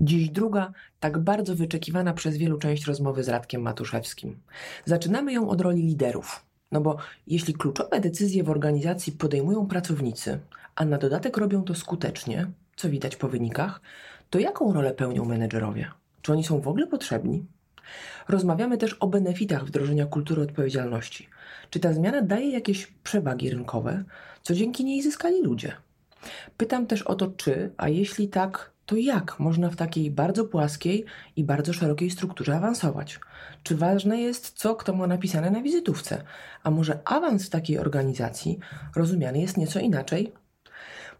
Dziś druga, tak bardzo wyczekiwana przez wielu część rozmowy z Radkiem Matuszewskim. Zaczynamy ją od roli liderów. No bo jeśli kluczowe decyzje w organizacji podejmują pracownicy, a na dodatek robią to skutecznie, co widać po wynikach, to jaką rolę pełnią menedżerowie? Czy oni są w ogóle potrzebni? Rozmawiamy też o benefitach wdrożenia kultury odpowiedzialności. Czy ta zmiana daje jakieś przewagi rynkowe, co dzięki niej zyskali ludzie? Pytam też o to, czy, a jeśli tak, to jak można w takiej bardzo płaskiej i bardzo szerokiej strukturze awansować? Czy ważne jest, co kto ma napisane na wizytówce? A może awans w takiej organizacji rozumiany jest nieco inaczej?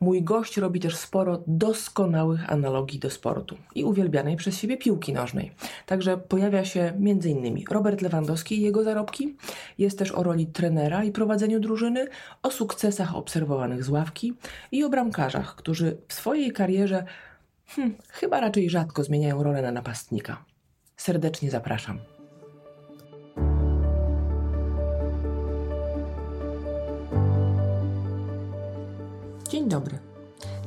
Mój gość robi też sporo doskonałych analogii do sportu i uwielbianej przez siebie piłki nożnej. Także pojawia się m.in. Robert Lewandowski i jego zarobki. Jest też o roli trenera i prowadzeniu drużyny, o sukcesach obserwowanych z ławki i o bramkarzach, którzy w swojej karierze hmm, chyba raczej rzadko zmieniają rolę na napastnika. Serdecznie zapraszam. Dzień dobry.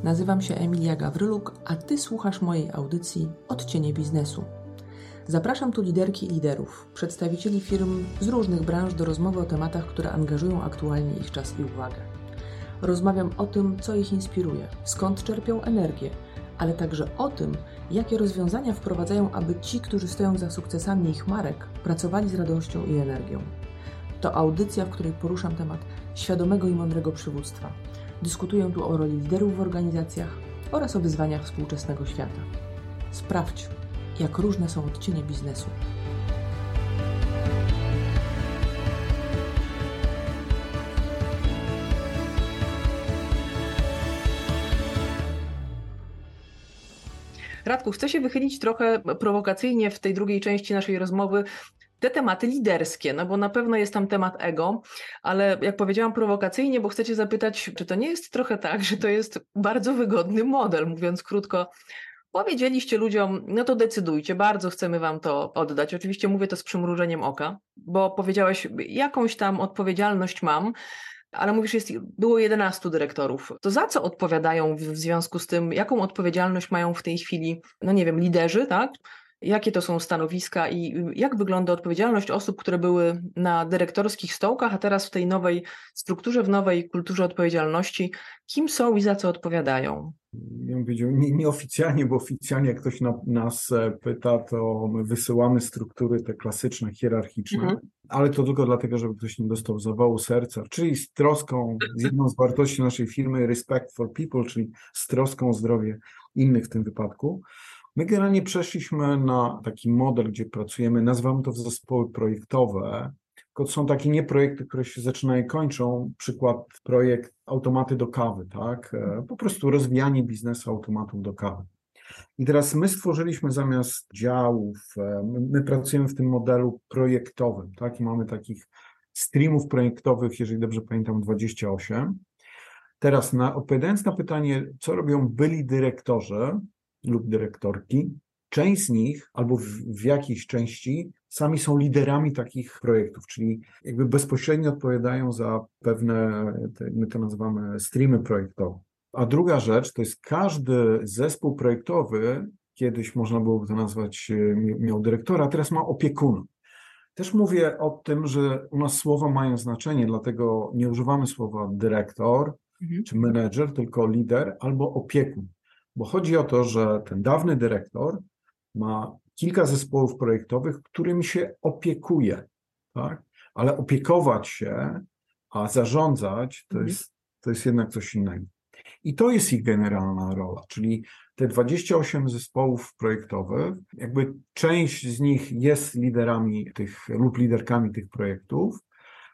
Nazywam się Emilia Gawryluk, a Ty słuchasz mojej audycji Odcienie Biznesu. Zapraszam tu liderki i liderów, przedstawicieli firm z różnych branż do rozmowy o tematach, które angażują aktualnie ich czas i uwagę. Rozmawiam o tym, co ich inspiruje, skąd czerpią energię, ale także o tym, jakie rozwiązania wprowadzają, aby ci, którzy stoją za sukcesami ich marek, pracowali z radością i energią. To audycja, w której poruszam temat świadomego i mądrego przywództwa – Dyskutuję tu o roli liderów w organizacjach oraz o wyzwaniach współczesnego świata. Sprawdź, jak różne są odcienie biznesu. Radku, chcę się wychylić trochę prowokacyjnie w tej drugiej części naszej rozmowy te tematy liderskie, no bo na pewno jest tam temat ego, ale jak powiedziałam prowokacyjnie, bo chcecie zapytać, czy to nie jest trochę tak, że to jest bardzo wygodny model, mówiąc krótko. Powiedzieliście ludziom, no to decydujcie, bardzo chcemy wam to oddać. Oczywiście mówię to z przymrużeniem oka, bo powiedziałeś, jakąś tam odpowiedzialność mam, ale mówisz, jest, było 11 dyrektorów. To za co odpowiadają w związku z tym, jaką odpowiedzialność mają w tej chwili, no nie wiem, liderzy, tak? Jakie to są stanowiska i jak wygląda odpowiedzialność osób, które były na dyrektorskich stołkach, a teraz w tej nowej strukturze, w nowej kulturze odpowiedzialności, kim są i za co odpowiadają? Ja bym powiedział, nie, nieoficjalnie, bo oficjalnie jak ktoś na, nas e, pyta, to my wysyłamy struktury te klasyczne, hierarchiczne, mhm. ale to tylko dlatego, żeby ktoś nie dostał zawału serca, czyli z troską, z jedną z wartości naszej firmy, respect for people, czyli z troską o zdrowie innych w tym wypadku. My generalnie przeszliśmy na taki model, gdzie pracujemy, nazywamy to zespoły projektowe, tylko są takie nie projekty, które się zaczynają i kończą. Przykład projekt automaty do kawy, tak? E, po prostu rozwijanie biznesu automatów do kawy. I teraz my stworzyliśmy zamiast działów, e, my pracujemy w tym modelu projektowym, tak? I mamy takich streamów projektowych, jeżeli dobrze pamiętam, 28. Teraz na, odpowiadając na pytanie, co robią byli dyrektorzy, lub dyrektorki. Część z nich, albo w, w jakiejś części, sami są liderami takich projektów, czyli jakby bezpośrednio odpowiadają za pewne, my to nazywamy streamy projektowe. A druga rzecz to jest każdy zespół projektowy, kiedyś można byłoby to nazwać, e, miał dyrektora, a teraz ma opiekuna. Też mówię o tym, że u nas słowa mają znaczenie, dlatego nie używamy słowa dyrektor mhm. czy menedżer, tylko lider albo opiekun. Bo chodzi o to, że ten dawny dyrektor ma kilka zespołów projektowych, którymi się opiekuje, tak? ale opiekować się, a zarządzać to, mhm. jest, to jest jednak coś innego. I to jest ich generalna rola, czyli te 28 zespołów projektowych, jakby część z nich jest liderami tych lub liderkami tych projektów,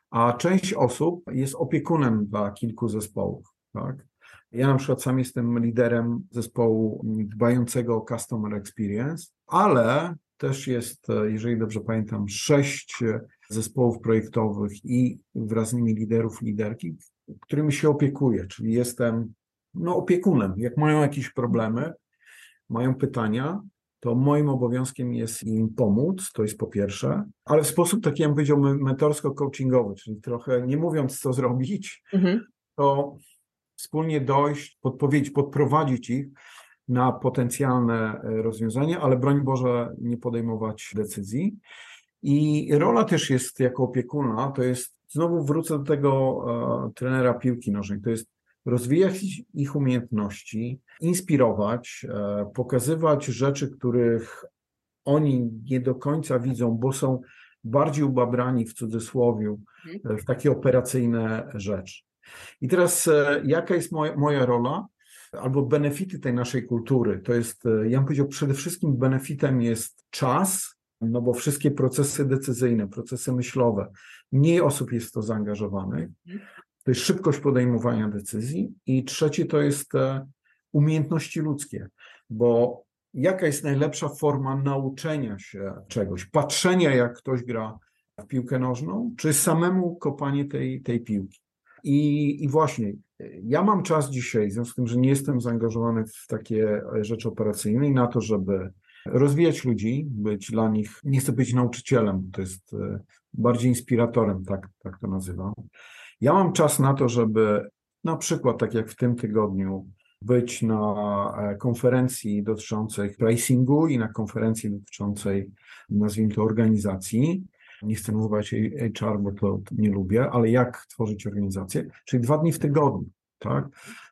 a część osób jest opiekunem dla kilku zespołów. Tak? Ja na przykład sam jestem liderem zespołu dbającego o customer experience, ale też jest, jeżeli dobrze pamiętam, sześć zespołów projektowych i wraz z nimi liderów, liderki, którymi się opiekuję, czyli jestem no, opiekunem. Jak mają jakieś problemy, mają pytania, to moim obowiązkiem jest im pomóc, to jest po pierwsze, ale w sposób taki, jak powiedział, mentorsko-coachingowy, czyli trochę nie mówiąc, co zrobić, mhm. to wspólnie dojść, podpowiedzieć, podprowadzić ich na potencjalne rozwiązania, ale broń Boże nie podejmować decyzji. I rola też jest jako opiekuna, to jest, znowu wrócę do tego e, trenera piłki nożnej, to jest rozwijać ich umiejętności, inspirować, e, pokazywać rzeczy, których oni nie do końca widzą, bo są bardziej ubabrani w cudzysłowie mhm. w takie operacyjne rzeczy. I teraz e, jaka jest moja, moja rola? Albo benefity tej naszej kultury. To jest, e, ja bym powiedział, przede wszystkim benefitem jest czas, no bo wszystkie procesy decyzyjne, procesy myślowe, mniej osób jest w to zaangażowanych. Mhm. To jest szybkość podejmowania decyzji. I trzecie to jest e, umiejętności ludzkie, bo jaka jest najlepsza forma nauczenia się czegoś, patrzenia jak ktoś gra w piłkę nożną, czy samemu kopanie tej, tej piłki. I, I właśnie, ja mam czas dzisiaj, w związku z tym, że nie jestem zaangażowany w takie rzeczy operacyjne i na to, żeby rozwijać ludzi, być dla nich, nie chcę być nauczycielem, to jest e, bardziej inspiratorem, tak, tak to nazywam. Ja mam czas na to, żeby na przykład, tak jak w tym tygodniu, być na e, konferencji dotyczącej pricingu i na konferencji dotyczącej, nazwijmy to, organizacji. Nie chcę nazywać HR, bo to, nie lubię, ale jak tworzyć organizację, czyli dwa dni w tygodniu, tak?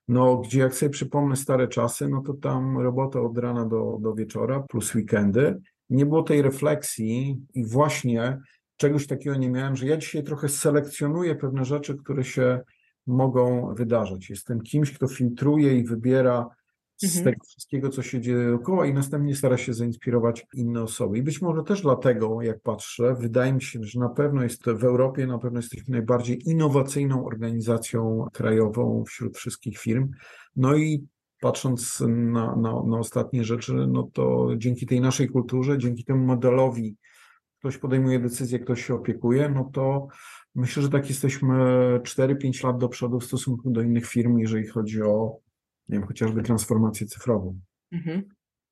No, gdzie jak sobie przypomnę stare czasy, no to tam robota od rana do, do wieczora plus weekendy. Nie było tej refleksji i właśnie czegoś takiego nie miałem, że ja dzisiaj trochę selekcjonuję pewne rzeczy, które się mogą wydarzyć. Jestem kimś, kto filtruje i wybiera z mhm. tego wszystkiego, co się dzieje dookoła i następnie stara się zainspirować inne osoby. I być może też dlatego, jak patrzę, wydaje mi się, że na pewno jest w Europie, na pewno jesteśmy najbardziej innowacyjną organizacją krajową wśród wszystkich firm. No i patrząc na, na, na ostatnie rzeczy, no to dzięki tej naszej kulturze, dzięki temu modelowi, ktoś podejmuje decyzję, ktoś się opiekuje, no to Myślę, że tak jesteśmy 4-5 lat do przodu w stosunku do innych firm, jeżeli chodzi o nie wiem, chociażby transformację cyfrową. Mhm.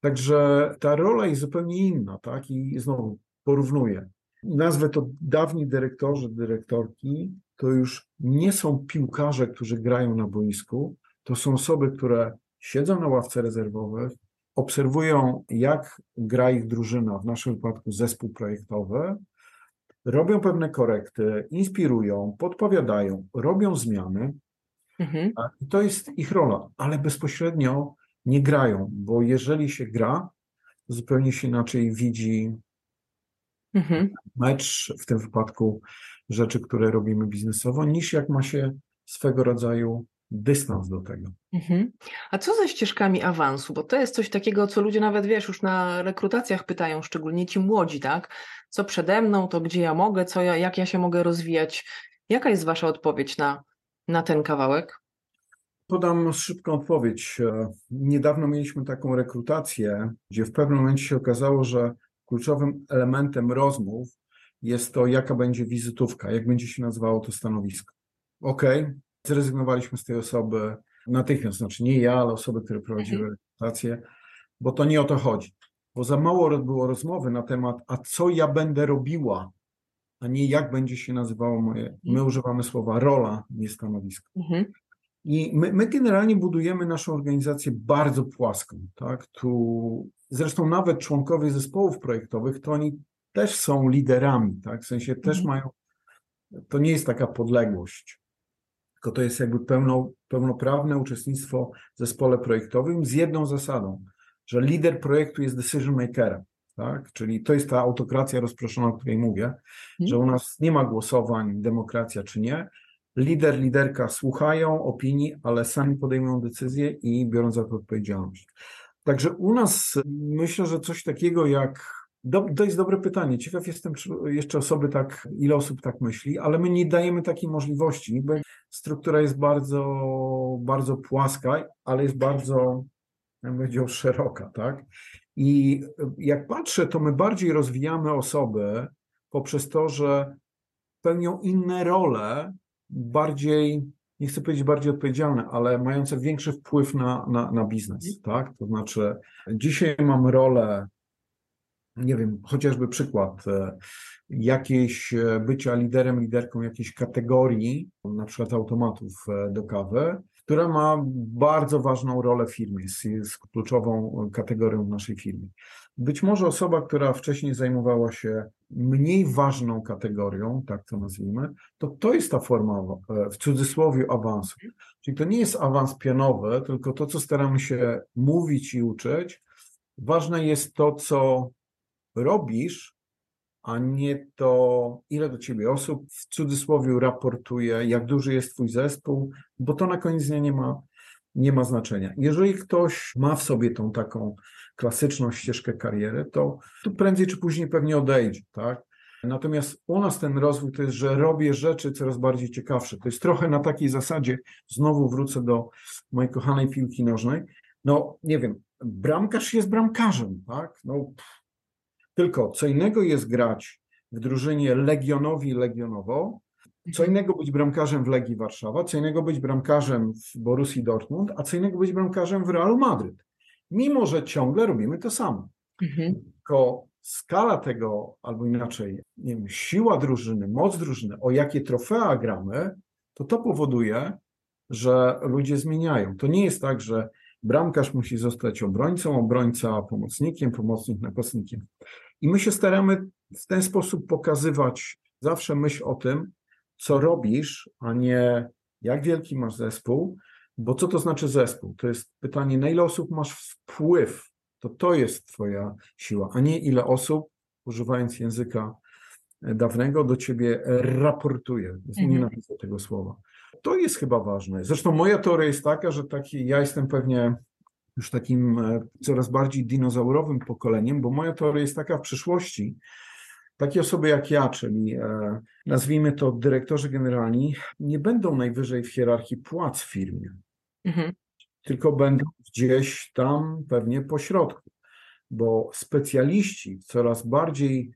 Także ta rola jest zupełnie inna, tak? I znowu porównuję. Nazwę to dawni dyrektorzy, dyrektorki, to już nie są piłkarze, którzy grają na boisku, to są osoby, które siedzą na ławce rezerwowych, obserwują, jak gra ich drużyna, w naszym wypadku zespół projektowy, robią pewne korekty, inspirują, podpowiadają, robią zmiany. Mhm. I to jest ich rola, ale bezpośrednio nie grają, bo jeżeli się gra, zupełnie się inaczej widzi mhm. mecz, w tym wypadku rzeczy, które robimy biznesowo, niż jak ma się swego rodzaju dystans do tego. Mhm. A co ze ścieżkami awansu? Bo to jest coś takiego, co ludzie nawet, wiesz, już na rekrutacjach pytają, szczególnie ci młodzi, tak? Co przede mną, to gdzie ja mogę, co ja, jak ja się mogę rozwijać. Jaka jest wasza odpowiedź na, na ten kawałek? Podam szybką odpowiedź. E, niedawno mieliśmy taką rekrutację, gdzie w pewnym momencie się okazało, że kluczowym elementem rozmów jest to, jaka będzie wizytówka, jak będzie się nazywało to stanowisko. Okay, Zrezygnowaliśmy z tej osoby natychmiast, znaczy nie ja, ale osoby, które prowadziły mhm. rekrutację, bo to nie o to chodzi. Bo za mało było rozmowy na temat, a co ja będę robiła, a nie jak będzie się nazywało moje. My mhm. używamy słowa rola, nie stanowisko. Mhm. I my, my, generalnie budujemy naszą organizację bardzo płaską. Tak? Tu, zresztą nawet członkowie zespołów projektowych, to oni też są liderami, tak? w sensie też mhm. mają, to nie jest taka podległość tylko to jest jakby pełno, pełnoprawne uczestnictwo w zespole projektowym z jedną zasadą, że lider projektu jest decision makerem. Tak? Czyli to jest ta autokracja rozproszona, o której mówię, hmm. że u nas nie ma głosowań, demokracja czy nie. Lider, liderka słuchają opinii, ale sami podejmują decyzje i biorą za to odpowiedzialność. Także u nas myślę, że coś takiego jak do, to jest dobre pytanie. Ciekaw jestem, czy jeszcze osoby tak, ile osób tak myśli, ale my nie dajemy takiej możliwości, bo struktura jest bardzo, bardzo płaska, ale jest bardzo, jak bym powiedział, szeroka, tak? I jak patrzę, to my bardziej rozwijamy osoby poprzez to, że pełnią inne role, bardziej, nie chcę powiedzieć bardziej odpowiedzialne, ale mające większy wpływ na, na, na biznes, tak? To znaczy, dzisiaj mam rolę nie wiem, chociażby przykład e, jakieś e, bycia liderem, liderką jakiejś kategorii, na przykład automatów e, do kawy, która ma bardzo ważną rolę w firmie, jest, kluczową kategorią w naszej firmie. Być może osoba, która wcześniej zajmowała się mniej ważną kategorią, tak to nazwijmy, to to jest ta forma e, w cudzysłowie awansu. Czyli to nie jest awans pionowy, tylko to, co staramy się mówić i uczyć. Ważne jest to, co robisz, a nie to, ile do ciebie osób w cudzysłowie raportuje, jak duży jest twój zespół, bo to na koniec dnia nie ma, nie ma znaczenia. Jeżeli ktoś ma w sobie tą taką klasyczną ścieżkę kariery, to, to prędzej czy później pewnie odejdzie, tak? Natomiast u nas ten rozwój to jest, że robię rzeczy coraz bardziej ciekawsze. To jest trochę na takiej zasadzie, znowu wrócę do mojej kochanej piłki nożnej. No, nie wiem, bramkarz jest bramkarzem, tak? No, tylko co innego jest grać w drużynie Legionowi Legionowo, co mhm. innego być bramkarzem w Legii Warszawa, co innego być bramkarzem w Borussii Dortmund, a co innego być bramkarzem w Realu Madryt. Mimo, że ciągle robimy to samo. Mhm. Tylko skala tego, albo inaczej, nie wiem, siła drużyny, moc drużyny, o jakie trofea gramy, to to powoduje, że ludzie zmieniają. To nie jest tak, że bramkarz musi zostać obrońcą, obrońca pomocnikiem, pomocnik napastnikiem. I my się staramy w ten sposób pokazywać zawsze myśl o tym, co robisz, a nie jak wielki masz zespół, bo co to znaczy zespół? To jest pytanie, na ile osób masz wpływ, to to jest twoja siła, a nie ile osób, używając języka dawnego, do ciebie raportuje. Mhm. Nienawidzę tego słowa. To jest chyba ważne. Zresztą moja teoria jest taka, że taki, ja jestem pewnie już takim e, coraz bardziej dinozaurowym pokoleniem, bo moja teoria jest taka w przyszłości, takie osoby jak ja, czyli e, nazwijmy to dyrektorzy generalni, nie będą najwyżej w hierarchii płac w firmie, mhm. tylko będą gdzieś tam pewnie po środku, bo specjaliści w coraz bardziej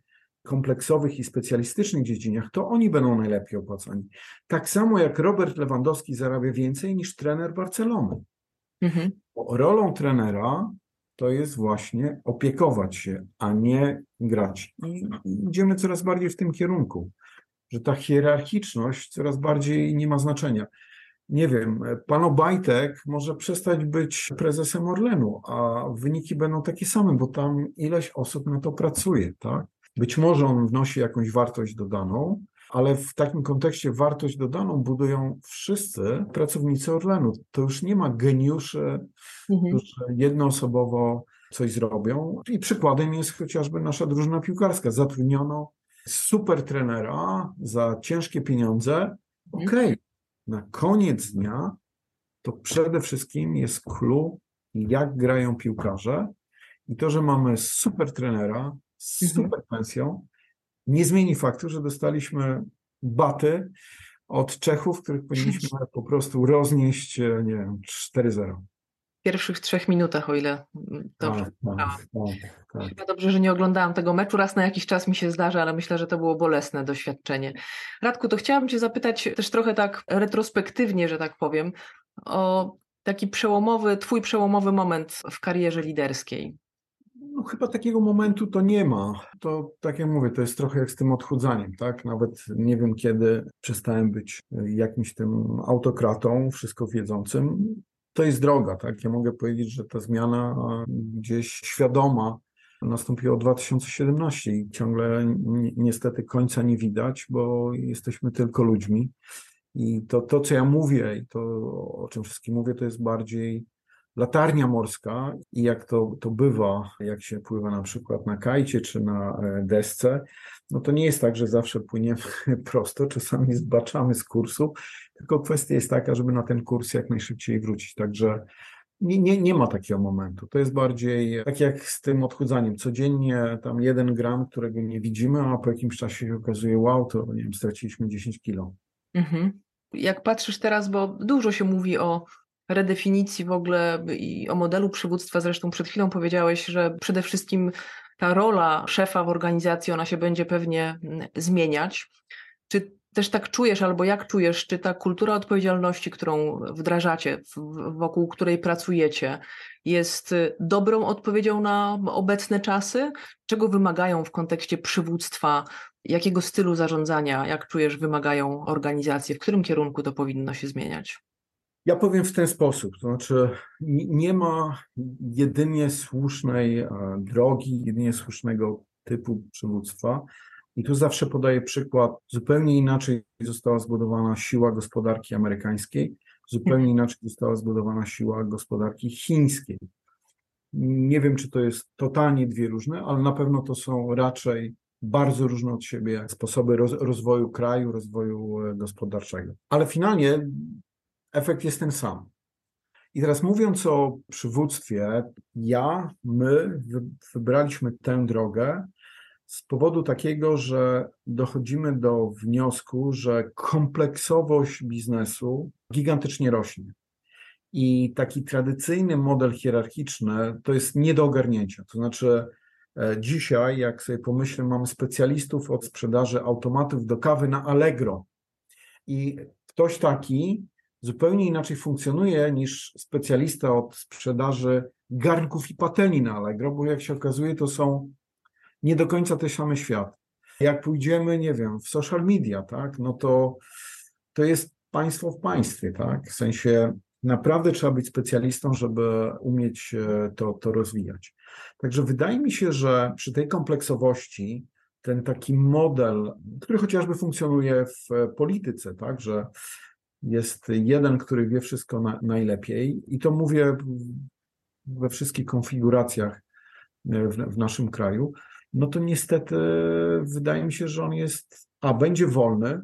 kompleksowych i specjalistycznych dziedzinach, to oni będą najlepiej opłacani. Tak samo jak Robert Lewandowski zarabia więcej niż trener Barcelony. Mhm. Rolą trenera to jest właśnie opiekować się, a nie grać. I idziemy coraz bardziej w tym kierunku, że ta hierarchiczność coraz bardziej nie ma znaczenia. Nie wiem, pan Obajtek może przestać być prezesem Orlenu, a wyniki będą takie same, bo tam ileś osób na to pracuje, tak? Być może on wnosi jakąś wartość dodaną, ale w takim kontekście wartość dodaną budują wszyscy pracownicy Orlenu. To już nie ma geniuszy, mhm. którzy jednoosobowo coś zrobią. I przykładem jest chociażby nasza drużyna piłkarska. Zatrudniono super trenera za ciężkie pieniądze. Mhm. Okej, okay. na koniec dnia to przede wszystkim jest clue, jak grają piłkarze i to, że mamy super trenera z mhm. super pensją, nie zmieni faktu, że dostaliśmy baty od Czechów, których powinniśmy po prostu roznieść, e, nie wiem, 4-0. W pierwszych trzech minutach, o ile dobrze. Tak, tak, tak, tak. Chyba dobrze, że nie oglądałam tego meczu. Raz na jakiś czas mi się zdarza, ale myślę, że to było bolesne doświadczenie. Radku, to chciałabym Cię zapytać też trochę tak retrospektywnie, że tak powiem, o taki przełomowy, Twój przełomowy moment w karierze liderskiej. No, chyba takiego momentu to nie ma. To tak jak mówię, to jest trochę jak z tym odchudzaniem, tak? Nawet nie wiem, kiedy przestałem być jakimś tym autokratą, wszystko wiedzącym. To jest droga, tak? Ja mogę powiedzieć, że ta zmiana gdzieś świadoma nastąpiła w 2017 i ciągle niestety końca nie widać, bo jesteśmy tylko ludźmi. I to, to co ja mówię i to, o czym wszystkim mówię, to jest bardziej latarnia morska i jak to, to bywa, jak się pływa na przykład na kajcie czy na e, desce, no to nie jest tak, że zawsze płyniemy prosto, czasami zbaczamy z kursu, tylko kwestia jest taka, żeby na ten kurs jak najszybciej wrócić. Także nie, nie, nie ma takiego momentu. To jest bardziej tak jak z tym odchudzaniem. Codziennie tam jeden gram, którego nie widzimy, a po jakimś czasie się okazuje, wow, to nie wiem, straciliśmy 10 kilo. Mhm. Jak patrzysz teraz, bo dużo się mówi o redefinicji w ogóle i o modelu przywództwa. Zresztą przed chwilą powiedziałeś, że przede wszystkim ta rola szefa w organizacji, ona się będzie pewnie mm, zmieniać. Czy też tak czujesz, albo jak czujesz, czy ta kultura odpowiedzialności, którą wdrażacie, wokół której pracujecie, jest y, dobrą odpowiedzią na obecne czasy? Czego wymagają w kontekście przywództwa? Jakiego stylu zarządzania, jak czujesz, wymagają organizacje? W którym kierunku to powinno się zmieniać? Ja powiem w ten sposób, to znaczy nie ma jedynie słusznej e, drogi, jedynie słusznego typu przywództwa. I tu zawsze podaję przykład, zupełnie inaczej została zbudowana siła gospodarki amerykańskiej, zupełnie inaczej została zbudowana siła gospodarki chińskiej. Nie wiem, czy to jest totalnie dwie różne, ale na pewno to są raczej bardzo różne od siebie sposoby rozwoju kraju, rozwoju e, gospodarczego. Ale finalnie efekt jest ten sam. I teraz mówiąc o przywództwie, ja, my wybraliśmy tę drogę z powodu takiego, że dochodzimy do wniosku, że kompleksowość biznesu gigantycznie rośnie. I taki tradycyjny model hierarchiczny to jest nie do ogarnięcia. To znaczy, e, dzisiaj, jak sobie pomyślę, mamy specjalistów od sprzedaży automatów do kawy na Allegro. I ktoś taki zupełnie inaczej funkcjonuje niż specjalista od sprzedaży garnków i patelni na Allegro, bo jak się okazuje, to są nie do końca te same światy. Jak pójdziemy, nie wiem, w social media, tak, no to to jest państwo w państwie, tak, w sensie naprawdę trzeba być specjalistą, żeby umieć e, to, to rozwijać. Także wydaje mi się, że przy tej kompleksowości ten taki model, który chociażby funkcjonuje w polityce, tak, że jest jeden, który wie wszystko na, najlepiej i to mówię we wszystkich konfiguracjach e, w, w naszym kraju, no to niestety wydaje mi się, że on jest, a będzie wolny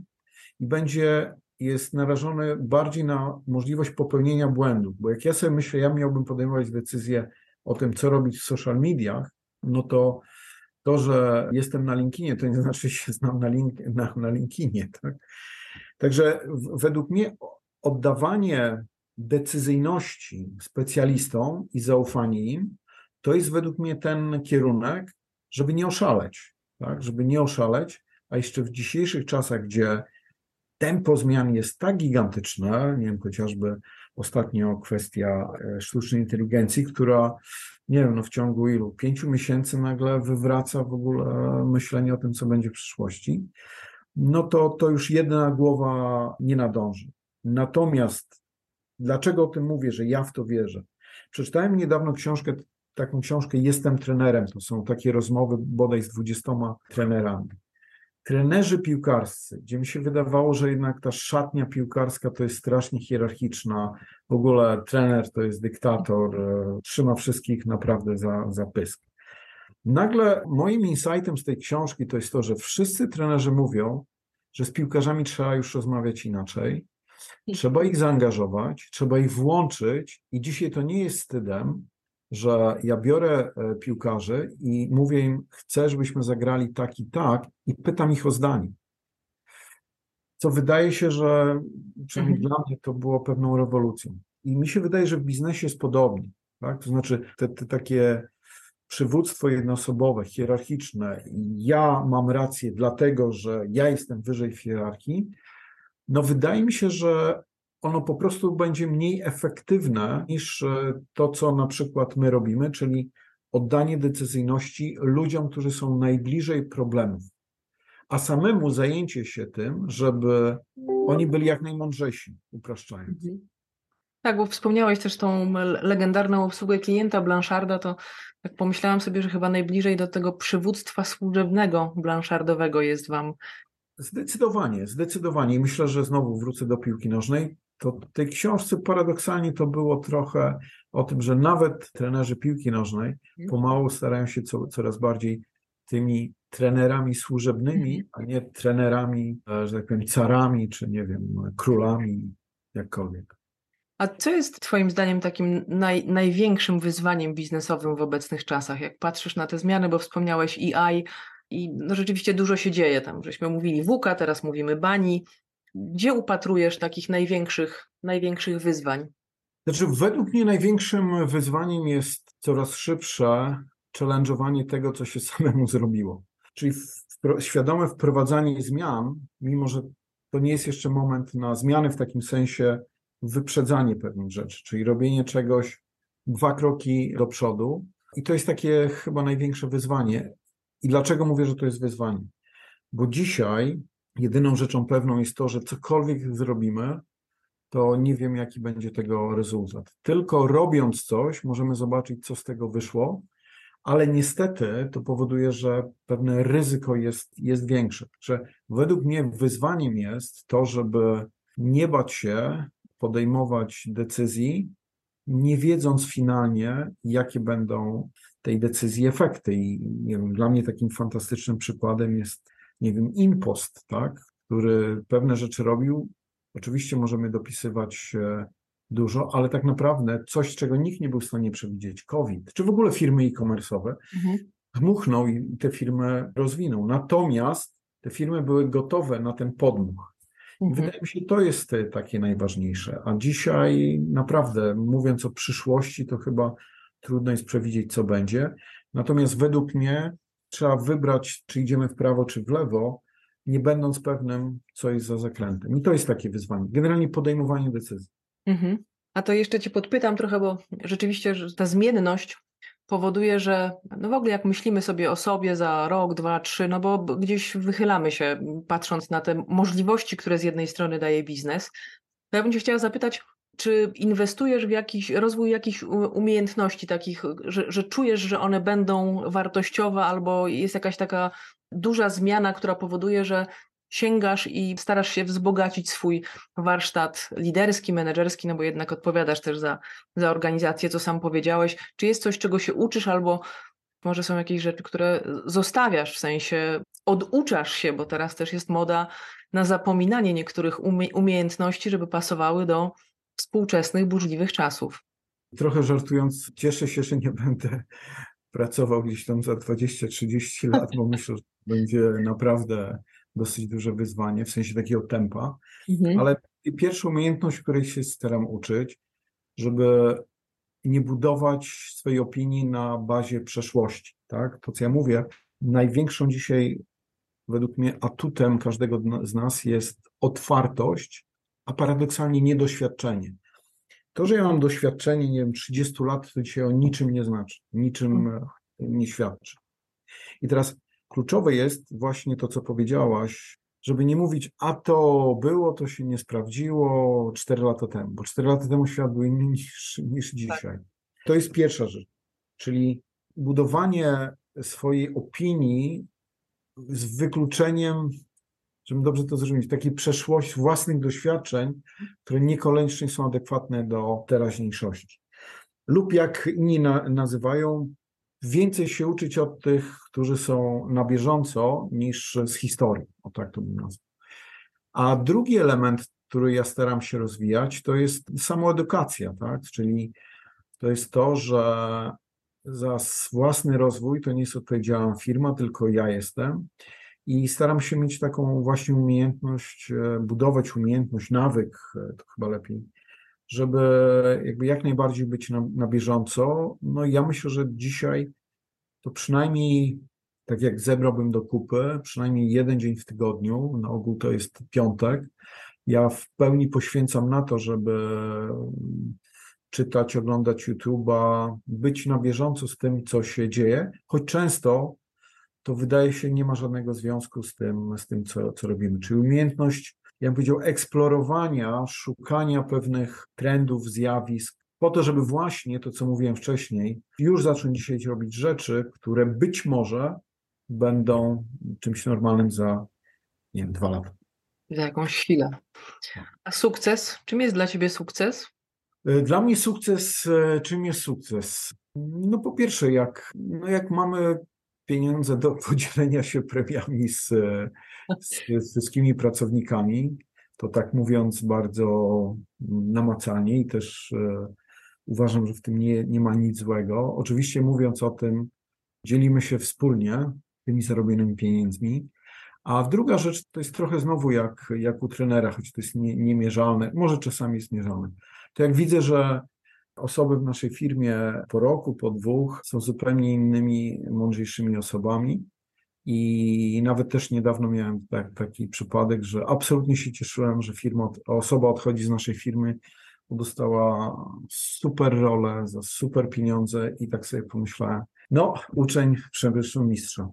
i będzie jest narażony bardziej na możliwość popełnienia błędów, bo jak ja sobie myślę, ja miałbym podejmować decyzję o tym, co robić w social mediach, no to to, że jestem na LinkedInie, to nie znaczy, że się znam na, link, na, na LinkedInie. Tak? Także według mnie oddawanie decyzyjności specjalistom i zaufanie im, to jest według mnie ten kierunek, żeby nie oszaleć, tak? żeby nie oszaleć, a jeszcze w dzisiejszych czasach, gdzie tempo zmian jest tak gigantyczne, nie wiem, chociażby ostatnio kwestia e, sztucznej inteligencji, która, nie wiem, no w ciągu ilu, pięciu miesięcy nagle wywraca w ogóle myślenie o tym, co będzie w przyszłości, no to, to już jedna głowa nie nadąży. Natomiast dlaczego o tym mówię, że ja w to wierzę? Przeczytałem niedawno książkę, taką książkę Jestem trenerem. To są takie rozmowy bodaj z dwudziestoma trenerami. Trenerzy piłkarscy, gdzie mi się wydawało, że jednak ta szatnia piłkarska to jest strasznie hierarchiczna. W ogóle trener to jest dyktator, e, trzyma wszystkich naprawdę za, za pysk. Nagle moim insightem z tej książki to jest to, że wszyscy trenerzy mówią, że z piłkarzami trzeba już rozmawiać inaczej, trzeba ich zaangażować, trzeba ich włączyć i dzisiaj to nie jest wstydem, że ja biorę e, piłkarzy i mówię im, chcę, żebyśmy zagrali tak i tak i pytam ich o zdanie. Co wydaje się, że przynajmniej mhm. dla mnie to było pewną rewolucją. I mi się wydaje, że w biznesie jest podobnie. Tak? To znaczy te, te takie przywództwo jednoosobowe, hierarchiczne, ja mam rację dlatego, że ja jestem wyżej w hierarchii, no wydaje mi się, że ono po prostu będzie mniej efektywne niż e, to, co na przykład my robimy, czyli oddanie decyzyjności ludziom, którzy są najbliżej problemów, a samemu zajęcie się tym, żeby oni byli jak najmądrzejsi, upraszczając. Tak, bo wspomniałeś też tą legendarną obsługę klienta Blancharda, to tak pomyślałam sobie, że chyba najbliżej do tego przywództwa służebnego Blanchardowego jest Wam. Zdecydowanie, zdecydowanie. Myślę, że znowu wrócę do piłki nożnej. To w tej książce paradoksalnie to było trochę o tym, że nawet trenerzy piłki nożnej mhm. pomału starają się co, coraz bardziej tymi trenerami służebnymi, mhm. a nie trenerami, e, że tak powiem, carami, czy nie wiem, królami, jakkolwiek. A co jest Twoim zdaniem takim naj, największym wyzwaniem biznesowym w obecnych czasach? Jak patrzysz na te zmiany, bo wspomniałeś EI i no rzeczywiście dużo się dzieje tam, żeśmy mówili WUKA, teraz mówimy BANI. Gdzie upatrujesz takich największych, największych wyzwań? Znaczy, według mnie największym wyzwaniem jest coraz szybsze challenge'owanie tego, co się samemu zrobiło. Czyli wpro świadome wprowadzanie zmian, mimo że to nie jest jeszcze moment na zmiany w takim sensie wyprzedzanie pewnych rzeczy, czyli robienie czegoś dwa kroki do przodu. I to jest takie chyba największe wyzwanie. I dlaczego mówię, że to jest wyzwanie? Bo dzisiaj jedyną rzeczą pewną jest to, że cokolwiek zrobimy, to nie wiem, jaki będzie tego rezultat. Tylko robiąc coś, możemy zobaczyć, co z tego wyszło, ale niestety to powoduje, że pewne ryzyko jest, jest większe. Że według mnie wyzwaniem jest to, żeby nie bać się podejmować decyzji, nie wiedząc finalnie, jakie będą tej decyzji efekty. I nie wiem, dla mnie takim fantastycznym przykładem jest, nie wiem, Impost, tak, który pewne rzeczy robił. Oczywiście możemy dopisywać dużo, ale tak naprawdę coś, czego nikt nie był w stanie przewidzieć, COVID, czy w ogóle firmy e-commerce'owe, mhm. dmuchnął i te firmy rozwinął. Natomiast te firmy były gotowe na ten podmuch. Mhm. wydaje mi się, to jest takie najważniejsze. A dzisiaj naprawdę, mówiąc o przyszłości, to chyba trudno jest przewidzieć, co będzie. Natomiast według mnie trzeba wybrać, czy idziemy w prawo, czy w lewo, nie będąc pewnym, co jest za zakrętem. I to jest takie wyzwanie. Generalnie podejmowanie decyzji. Mhm. A to jeszcze Cię podpytam trochę, bo rzeczywiście ta zmienność powoduje, że no w ogóle jak myślimy sobie o sobie za rok, dwa, trzy, no bo gdzieś wychylamy się patrząc na te możliwości, które z jednej strony daje biznes, to ja bym Cię chciała zapytać, czy inwestujesz w jakiś rozwój jakichś umiejętności takich, że, że czujesz, że one będą wartościowe albo jest jakaś taka duża zmiana, która powoduje, że sięgasz i starasz się wzbogacić swój warsztat liderski, menedżerski, no bo jednak odpowiadasz też za, za organizację, co sam powiedziałeś. Czy jest coś, czego się uczysz, albo może są jakieś rzeczy, które zostawiasz, w sensie oduczasz się, bo teraz też jest moda na zapominanie niektórych umie umiejętności, żeby pasowały do współczesnych, burzliwych czasów. Trochę żartując, cieszę się, że nie będę pracował gdzieś tam za 20-30 lat, bo myślę, że będzie naprawdę dosyć duże wyzwanie, w sensie takiego tempa, mhm. ale pierwsza umiejętność, której się staram uczyć, żeby nie budować swojej opinii na bazie przeszłości, tak? To, co ja mówię, największą dzisiaj, według mnie, atutem każdego z nas jest otwartość, a paradoksalnie niedoświadczenie. To, że ja mam doświadczenie, nie wiem, 30 lat, to dzisiaj o niczym nie znaczy, niczym mhm. nie świadczy. I teraz kluczowe jest właśnie to, co powiedziałaś, żeby nie mówić, a to było, to się nie sprawdziło 4 lata temu, bo 4 lata temu świat był inny niż, niż tak. dzisiaj. To jest pierwsza rzecz, czyli budowanie swojej opinii z wykluczeniem, żebym dobrze to zrozumieć, takiej przeszłości, własnych doświadczeń, które niekoniecznie są adekwatne do teraźniejszości. Lub jak inni na, nazywają, więcej się uczyć od tych, którzy są na bieżąco, niż z historii. O tak to bym nazwał. A drugi element, który ja staram się rozwijać, to jest samoedukacja, tak? Czyli to jest to, że za własny rozwój to nie jest odpowiedzialna firma, tylko ja jestem. I staram się mieć taką właśnie umiejętność, e, budować umiejętność, nawyk, e, to chyba lepiej, żeby jakby jak najbardziej być na, na bieżąco. No i ja myślę, że dzisiaj to przynajmniej tak jak zebrałbym do kupy, przynajmniej jeden dzień w tygodniu, na ogół to jest piątek, ja w pełni poświęcam na to, żeby czytać, oglądać YouTube'a, być na bieżąco z tym, co się dzieje, choć często to wydaje się nie ma żadnego związku z tym, z tym co, co robimy. Czyli umiejętność ja bym powiedział, eksplorowania, szukania pewnych trendów, zjawisk, po to, żeby właśnie to, co mówiłem wcześniej, już zacząć dzisiaj robić rzeczy, które być może będą czymś normalnym za, nie wiem, dwa lata. Za jakąś chwilę. A sukces? Czym jest dla Ciebie sukces? E, dla mnie sukces, e, czym jest sukces? No po pierwsze, jak, no jak mamy pieniądze do podzielenia się premiami z, z, z wszystkimi pracownikami, to tak mówiąc bardzo namacalnie i też e, uważam, że w tym nie, nie ma nic złego. Oczywiście mówiąc o tym, dzielimy się wspólnie tymi zarobionymi pieniędzmi. A druga rzecz to jest trochę znowu jak, jak u trenera, choć to jest nie, niemierzalne, może czasami jest mierzalne. To jak widzę, że osoby w naszej firmie po roku, po dwóch są zupełnie innymi, mądrzejszymi osobami. I nawet też niedawno miałem tak, taki przypadek, że absolutnie się cieszyłem, że firma, osoba odchodzi z naszej firmy, bo dostała super rolę za super pieniądze i tak sobie pomyślałem, no uczeń przewyższył mistrza.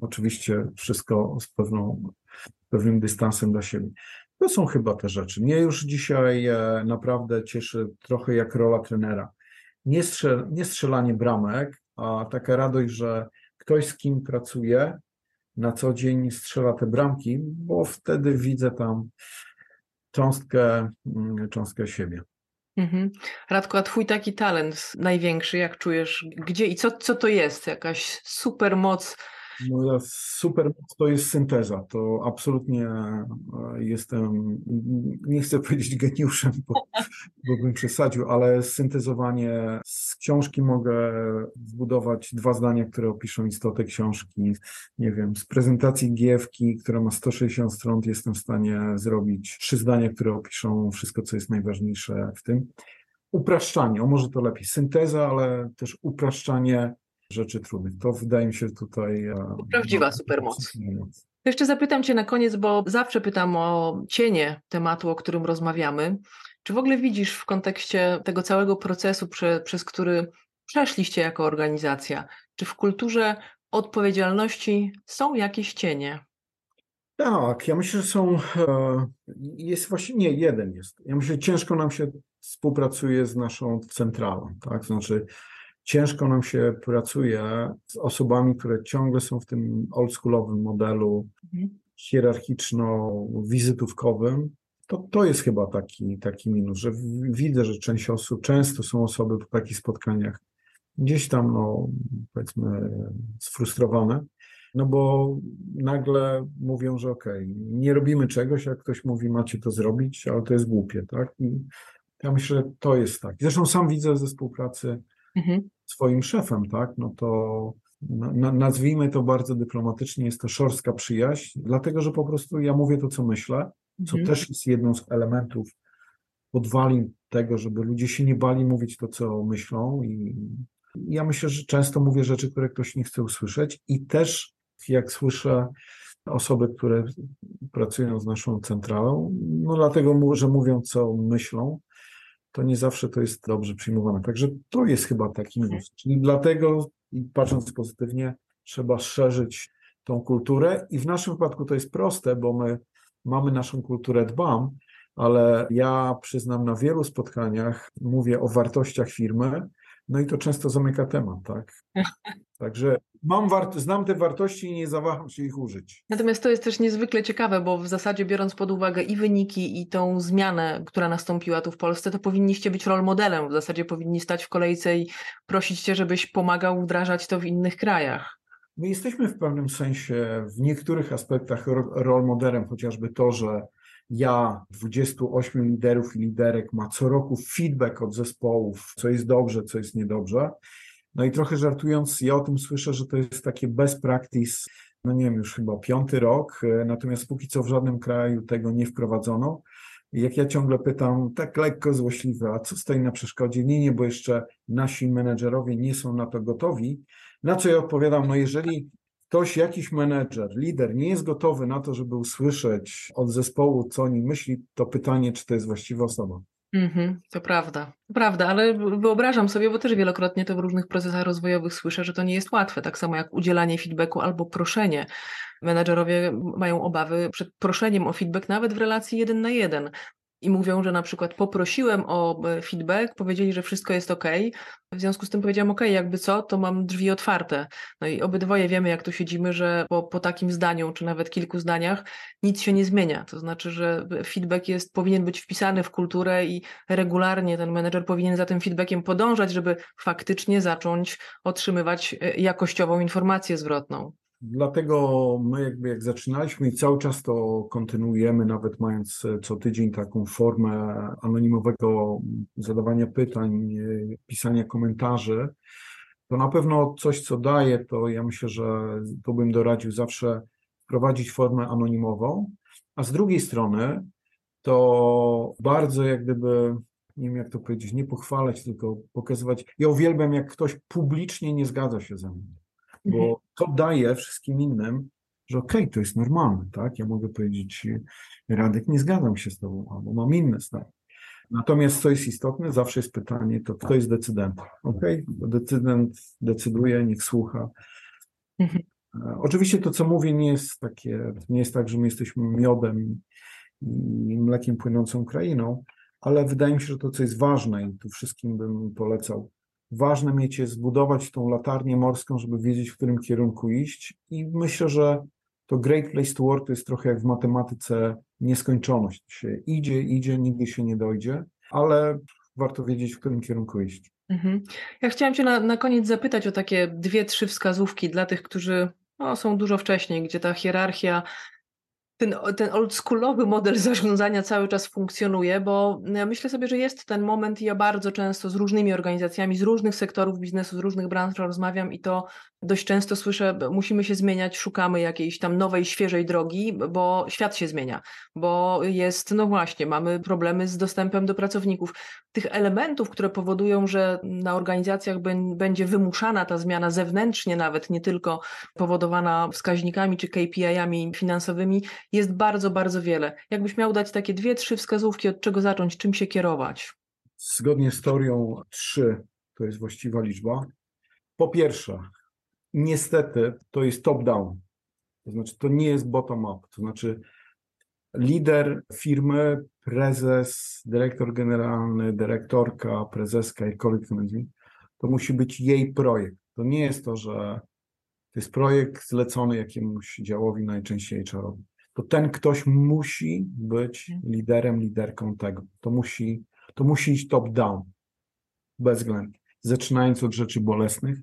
Oczywiście wszystko z pewną, pewnym dystansem dla siebie. To są chyba te rzeczy. Mnie już dzisiaj e, naprawdę cieszy trochę jak rola trenera. Nie, strzel, nie strzelanie bramek, a taka radość, że ktoś z kim pracuje na co dzień strzela te bramki, bo wtedy widzę tam cząstkę, mm, cząstkę siebie. Mhm. Radko, a twój taki talent największy, jak czujesz, gdzie i co, co to jest? Jakaś super moc Moja super to jest synteza. To absolutnie e, jestem, nie chcę powiedzieć geniuszem, bo, bo bym przesadził, ale syntezowanie z książki mogę zbudować dwa zdania, które opiszą istotę książki. Nie wiem, z prezentacji Giewki, która ma 160 stron, jestem w stanie zrobić trzy zdania, które opiszą wszystko, co jest najważniejsze w tym. Upraszczanie, o może to lepiej, synteza, ale też upraszczanie rzeczy trudnych. To wydaje mi się tutaj. E, Prawdziwa supermoc. Jeszcze zapytam Cię na koniec, bo zawsze pytam o cienie tematu, o którym rozmawiamy. Czy w ogóle widzisz w kontekście tego całego procesu, prze, przez który przeszliście jako organizacja, czy w kulturze odpowiedzialności są jakieś cienie? Tak, ja myślę, że są. E, jest właśnie nie jeden jest. Ja myślę, że ciężko nam się współpracuje z naszą centralą. Tak? Znaczy, ciężko nam się pracuje z osobami, które ciągle są w tym oldschoolowym modelu mhm. hierarchiczno-wizytówkowym. To, to jest chyba taki, taki minus, że widzę, że część osób, często są osoby po takich spotkaniach gdzieś tam, no, powiedzmy, sfrustrowane, no bo nagle mówią, że okej, okay, nie robimy czegoś, jak ktoś mówi, macie to zrobić, ale to jest głupie, tak? I ja myślę, że to jest tak. Zresztą sam widzę ze współpracy mhm. swoim szefem, tak, no to na, nazwijmy to bardzo dyplomatycznie, jest to szorska przyjaźń, dlatego że po prostu ja mówię to, co myślę, co mhm. też jest jedną z elementów podwalin tego, żeby ludzie się nie bali mówić to, co myślą i ja myślę, że często mówię rzeczy, które ktoś nie chce usłyszeć i też jak słyszę osoby, które pracują z naszą centralą, no dlatego, że mówią, co myślą, to nie zawsze to jest dobrze przyjmowane. Także to jest chyba taki minus. Czyli dlatego, patrząc pozytywnie, trzeba szerzyć tą kulturę i w naszym wypadku to jest proste, bo my mamy naszą kulturę dbam, ale ja przyznam na wielu spotkaniach mówię o wartościach firmy, no i to często zamyka temat, tak? Także mam znam te wartości i nie zawaham się ich użyć. Natomiast to jest też niezwykle ciekawe, bo w zasadzie biorąc pod uwagę i wyniki, i tą zmianę, która nastąpiła tu w Polsce, to powinniście być rol modelem. W zasadzie powinni stać w kolejce i prosić cię, żebyś pomagał wdrażać to w innych krajach. My jesteśmy w pewnym sensie w niektórych aspektach rol modelem, chociażby to, że ja, 28 liderów i liderek ma co roku feedback od zespołów, co jest dobrze, co jest niedobrze. No i trochę żartując, ja o tym słyszę, że to jest takie best practice, no nie wiem, już chyba piąty rok, e, natomiast póki co w żadnym kraju tego nie wprowadzono. Jak ja ciągle pytam, tak lekko złośliwe, a co stoi na przeszkodzie? Nie, nie, bo jeszcze nasi menedżerowie nie są na to gotowi. Na co ja odpowiadam, no jeżeli ktoś, jakiś menedżer, lider nie jest gotowy na to, żeby usłyszeć od zespołu, co oni myśli, to pytanie, czy to jest właściwa osoba. Mhm, to prawda, to prawda, ale wyobrażam sobie, bo też wielokrotnie to w różnych procesach rozwojowych słyszę, że to nie jest łatwe, tak samo jak udzielanie feedbacku albo proszenie. Menedżerowie mają obawy przed proszeniem o feedback nawet w relacji jeden na jeden i mówią, że na przykład poprosiłem o e, feedback, powiedzieli, że wszystko jest ok. W związku z tym powiedziałam, ok, jakby co, to mam drzwi otwarte. No i obydwoje wiemy, jak tu siedzimy, że po, po takim zdaniu, czy nawet kilku zdaniach, nic się nie zmienia. To znaczy, że feedback jest, powinien być wpisany w kulturę i regularnie ten menedżer powinien za tym feedbackiem podążać, żeby faktycznie zacząć otrzymywać e, jakościową informację zwrotną. Dlatego my jakby jak zaczynaliśmy i cały czas to kontynuujemy, nawet mając e, co tydzień taką formę anonimowego zadawania pytań, e, pisania komentarzy, to na pewno coś, co daje, to ja myślę, że to bym doradził zawsze wprowadzić formę anonimową, a z drugiej strony to bardzo jak gdyby, nie wiem jak to powiedzieć, nie pochwalać, tylko pokazywać. Ja uwielbiam, jak ktoś publicznie nie zgadza się ze mną bo mhm. to daje wszystkim innym, że okej, okay, to jest normalne, tak? Ja mogę powiedzieć, Radek, nie zgadzam się z tobą, albo mam inne zdanie. Natomiast co jest istotne, zawsze jest pytanie, to kto jest decydentem, okej? Okay? Decydent decyduje, niech słucha. Mhm. E, oczywiście to, co mówię, nie jest takie, nie jest tak, że my jesteśmy miodem i mlekiem płynącą krainą, ale wydaje mi się, że to, co jest ważne i tu wszystkim bym polecał, ważne mieć jest zbudować tą latarnię morską, żeby wiedzieć, w którym kierunku iść i myślę, że to great place to work to jest trochę jak w matematyce nieskończoność. Się idzie, idzie, nigdy się nie dojdzie, ale warto wiedzieć, w którym kierunku iść. Mhm. Ja chciałam Cię na, na koniec zapytać o takie dwie, trzy wskazówki dla tych, którzy no, są dużo wcześniej, gdzie ta hierarchia ten, ten oldschoolowy model zarządzania cały czas funkcjonuje, bo ja myślę sobie, że jest ten moment i ja bardzo często z różnymi organizacjami, z różnych sektorów biznesu, z różnych branż rozmawiam i to dość często słyszę, musimy się zmieniać, szukamy jakiejś tam nowej, świeżej drogi, bo świat się zmienia, bo jest, no właśnie, mamy problemy z dostępem do pracowników. Tych elementów, które powodują, że na organizacjach będzie wymuszana ta zmiana zewnętrznie nawet, nie tylko powodowana wskaźnikami czy KPI-ami finansowymi, jest bardzo, bardzo wiele. Jakbyś miał dać takie dwie, trzy wskazówki, od czego zacząć, czym się kierować? Zgodnie z teorią trzy to jest właściwa liczba. Po pierwsze, niestety to jest top-down. To znaczy, to nie jest bottom-up. To znaczy, lider firmy, prezes, dyrektor generalny, dyrektorka, prezeska, jakkolwiek to nazwijmy, to musi być jej projekt. To nie jest to, że to jest projekt zlecony jakiemuś działowi, najczęściej HR-owi to ten ktoś musi być mhm. liderem, liderką tego. To musi, to musi iść top-down, bezwzględnie. Zaczynając od rzeczy bolesnych,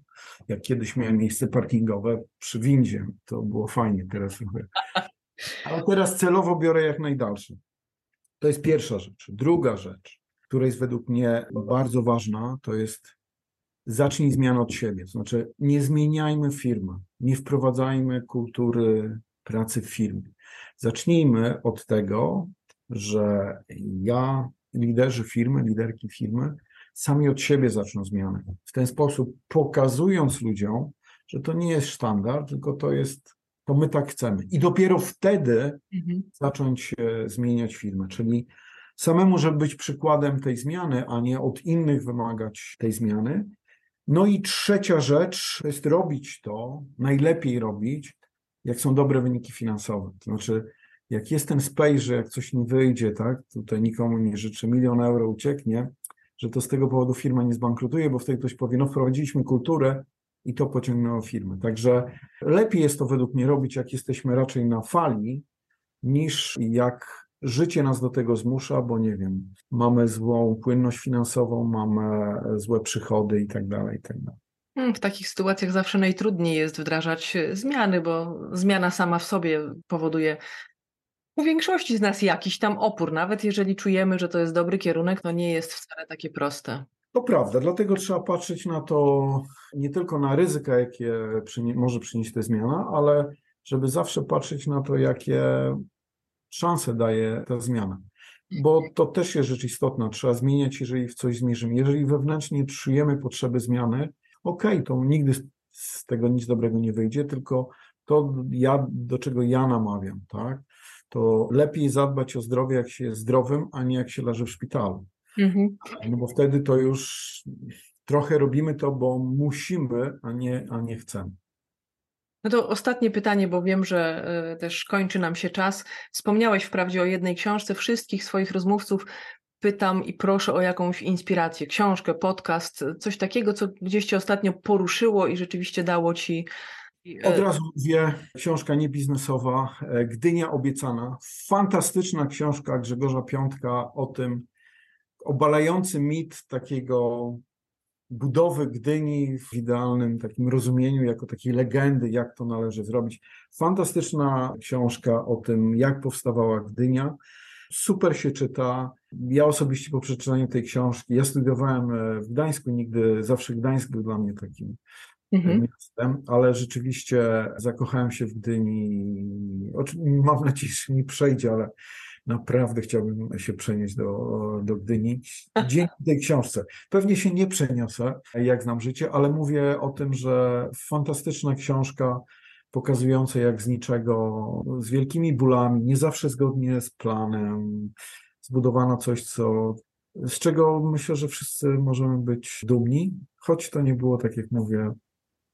jak kiedyś miałem miejsce parkingowe przy windzie, to było fajnie, teraz mówię. Ale teraz celowo biorę jak najdalsze. To jest pierwsza rzecz. Druga rzecz, która jest według mnie bardzo ważna, to jest zacznij zmianę od siebie. To znaczy, nie zmieniajmy firmy, nie wprowadzajmy kultury pracy w firmie. Zacznijmy od tego, że ja, liderzy firmy, liderki firmy, sami od siebie zaczną zmiany. W ten sposób pokazując ludziom, że to nie jest sztandar, tylko to jest, to my tak chcemy. I dopiero wtedy mhm. zacząć zmieniać firmę, czyli samemu, żeby być przykładem tej zmiany, a nie od innych wymagać tej zmiany. No i trzecia rzecz to jest robić to, najlepiej robić jak są dobre wyniki finansowe. To znaczy, jak jest ten space, że jak coś nie wyjdzie, tak, tutaj nikomu nie życzę, milion euro ucieknie, że to z tego powodu firma nie zbankrutuje, bo wtedy ktoś powie, no wprowadziliśmy kulturę i to pociągnęło firmę. Także lepiej jest to według mnie robić, jak jesteśmy raczej na fali, niż jak życie nas do tego zmusza, bo nie wiem, mamy złą płynność finansową, mamy złe przychody i tak dalej, i tak dalej. Hmm, w takich sytuacjach zawsze najtrudniej jest wdrażać e, zmiany, bo zmiana sama w sobie powoduje u większości z nas jakiś tam opór. Nawet jeżeli czujemy, że to jest dobry kierunek, to nie jest wcale takie proste. To prawda, dlatego trzeba patrzeć na to nie tylko na ryzyka, jakie może przynieść ta zmiana, ale żeby zawsze patrzeć na to, jakie szanse daje ta zmiana. Bo to też jest rzecz istotna. Trzeba zmieniać, jeżeli w coś zmierzymy. Jeżeli wewnętrznie czujemy potrzeby zmiany, okej, okay, to nigdy z tego nic dobrego nie wyjdzie, tylko to ja, do czego ja namawiam, tak? To lepiej zadbać o zdrowie, jak się jest zdrowym, a nie jak się leży w szpitalu. Mhm. No bo wtedy to już trochę robimy to, bo musimy, a nie, a nie chcemy. No to ostatnie pytanie, bo wiem, że e, też kończy nam się czas. Wspomniałeś wprawdzie o jednej książce. Wszystkich swoich rozmówców pytam i proszę o jakąś inspirację, książkę, podcast, coś takiego, co gdzieś cię ostatnio poruszyło i rzeczywiście dało ci. E, Od razu mówię, książka niebiznesowa, e, Gdynia obiecana. Fantastyczna książka Grzegorza Piątka o tym, obalający mit takiego budowy Gdyni w idealnym takim rozumieniu, jako takiej legendy, jak to należy zrobić. Fantastyczna książka o tym, jak powstawała Gdynia. Super się czyta. Ja osobiście po przeczytaniu tej książki, ja studiowałem e, w Gdańsku, nigdy, zawsze Gdańsk był dla mnie takim mhm. miastem, ale rzeczywiście zakochałem się w Gdyni. Mam nadzieję, że mi przejdzie, ale naprawdę chciałbym się przenieść do, do Gdyni. Dzięki tej książce. Pewnie się nie przeniosę, jak znam życie, ale mówię o tym, że fantastyczna książka, pokazujące jak z niczego, z wielkimi bólami, nie zawsze zgodnie z planem, zbudowano coś, co, z czego myślę, że wszyscy możemy być dumni, choć to nie było, tak jak mówię,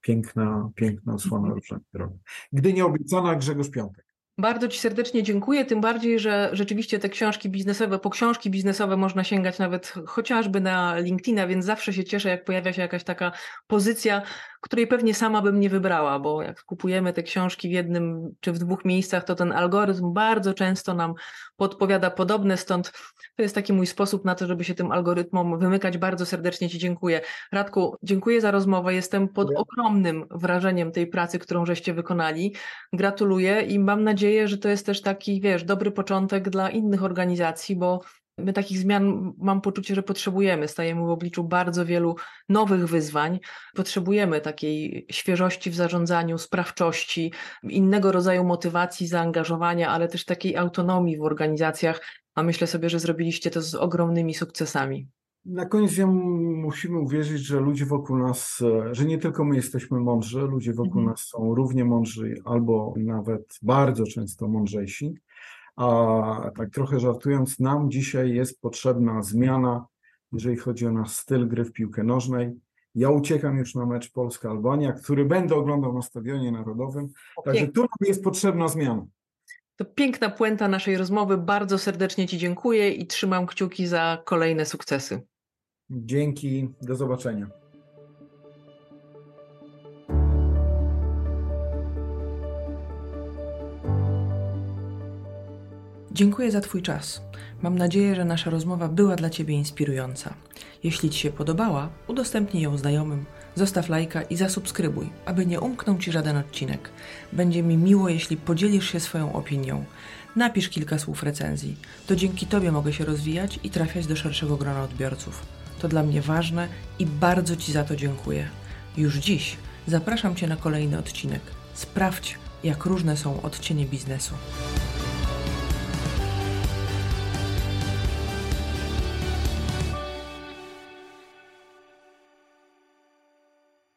piękna, piękna osłona różnych drog. Gdy nie obiecana, Grzegorz Piątek. Bardzo Ci serdecznie dziękuję, tym bardziej, że rzeczywiście te książki biznesowe, po książki biznesowe można sięgać nawet chociażby na LinkedIna, więc zawsze się cieszę, jak pojawia się jakaś taka pozycja, której pewnie sama bym nie wybrała, bo jak kupujemy te książki w jednym czy w dwóch miejscach, to ten algorytm bardzo często nam podpowiada podobne, stąd to jest taki mój sposób na to, żeby się tym algorytmom wymykać. Bardzo serdecznie Ci dziękuję. Radku, dziękuję za rozmowę. Jestem pod ogromnym wrażeniem tej pracy, którą żeście wykonali. Gratuluję i mam nadzieję, że to jest też taki, wiesz, dobry początek dla innych organizacji, bo My takich zmian mam poczucie, że potrzebujemy. Stajemy w obliczu bardzo wielu nowych wyzwań. Potrzebujemy takiej świeżości w zarządzaniu, sprawczości, innego rodzaju motywacji, zaangażowania, ale też takiej autonomii w organizacjach. A myślę sobie, że zrobiliście to z ogromnymi sukcesami. Na koniec ja musimy uwierzyć, że ludzie wokół nas, że nie tylko my jesteśmy mądrzy, ludzie wokół mhm. nas są równie mądrzy albo nawet bardzo często mądrzejsi. A tak trochę żartując, nam dzisiaj jest potrzebna zmiana, jeżeli chodzi o nasz styl gry w piłkę nożnej. Ja uciekam już na mecz Polska-Albania, który będę oglądał na Stadionie Narodowym. Także tu nam jest potrzebna zmiana. To piękna puenta naszej rozmowy. Bardzo serdecznie Ci dziękuję i trzymam kciuki za kolejne sukcesy. Dzięki, do zobaczenia. Dziękuję za Twój czas. Mam nadzieję, że nasza rozmowa była dla Ciebie inspirująca. Jeśli Ci się podobała, udostępnij ją znajomym, zostaw lajka i zasubskrybuj, aby nie umknął Ci żaden odcinek. Będzie mi miło, jeśli podzielisz się swoją opinią. Napisz kilka słów recenzji. To dzięki Tobie mogę się rozwijać i trafiać do szerszego grona odbiorców. To dla mnie ważne i bardzo Ci za to dziękuję. Już dziś zapraszam Cię na kolejny odcinek. Sprawdź, jak różne są odcienie biznesu.